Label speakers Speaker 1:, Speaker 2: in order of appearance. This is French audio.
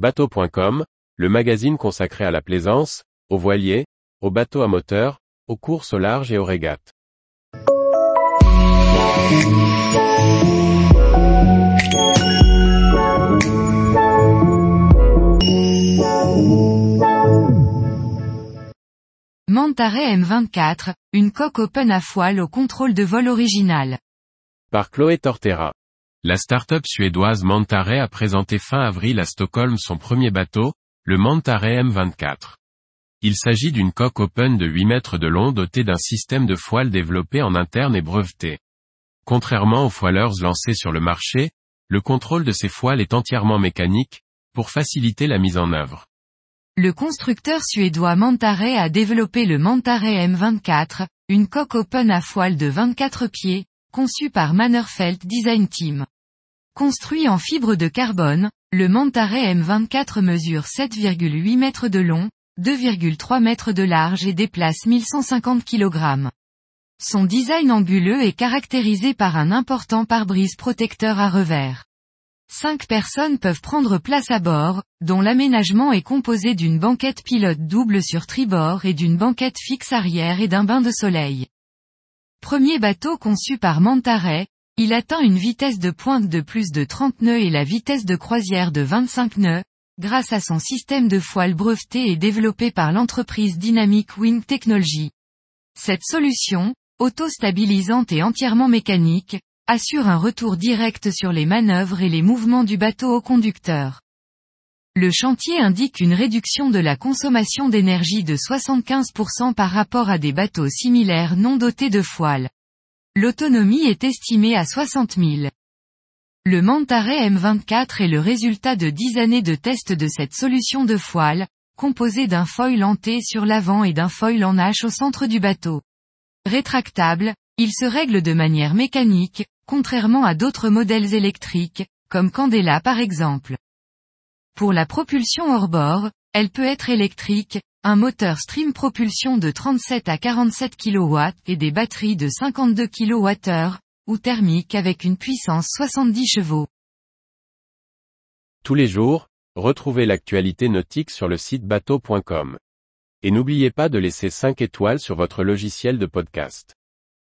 Speaker 1: Bateau.com, le magazine consacré à la plaisance, aux voiliers, aux bateaux à moteur, aux courses au large et aux régates.
Speaker 2: Mantaray M24, une coque open à foile au contrôle de vol original.
Speaker 1: Par Chloé Tortera. La start-up suédoise Mantaray a présenté fin avril à Stockholm son premier bateau, le Mantaray M24. Il s'agit d'une coque open de 8 mètres de long dotée d'un système de foile développé en interne et breveté. Contrairement aux foilers lancés sur le marché, le contrôle de ces foiles est entièrement mécanique, pour faciliter la mise en œuvre.
Speaker 2: Le constructeur suédois Mantaray a développé le Mantaray M24, une coque open à foile de 24 pieds, conçue par Mannerfeld Design Team. Construit en fibre de carbone, le Mantaray M24 mesure 7,8 mètres de long, 2,3 mètres de large et déplace 1150 kg. Son design anguleux est caractérisé par un important pare-brise protecteur à revers. Cinq personnes peuvent prendre place à bord, dont l'aménagement est composé d'une banquette pilote double sur tribord et d'une banquette fixe arrière et d'un bain de soleil. Premier bateau conçu par Mantaray, il atteint une vitesse de pointe de plus de 30 nœuds et la vitesse de croisière de 25 nœuds, grâce à son système de foile breveté et développé par l'entreprise Dynamic Wing Technology. Cette solution, auto-stabilisante et entièrement mécanique, assure un retour direct sur les manœuvres et les mouvements du bateau au conducteur. Le chantier indique une réduction de la consommation d'énergie de 75% par rapport à des bateaux similaires non dotés de foiles. L'autonomie est estimée à 60 000. Le Mantaray M24 est le résultat de 10 années de tests de cette solution de foile, composée d'un foil en T sur l'avant et d'un foil en H au centre du bateau. Rétractable, il se règle de manière mécanique, contrairement à d'autres modèles électriques, comme Candela par exemple. Pour la propulsion hors bord, elle peut être électrique, un moteur stream propulsion de 37 à 47 kW et des batteries de 52 kWh, ou thermique avec une puissance 70 chevaux.
Speaker 1: Tous les jours, retrouvez l'actualité nautique sur le site bateau.com. Et n'oubliez pas de laisser 5 étoiles sur votre logiciel de podcast.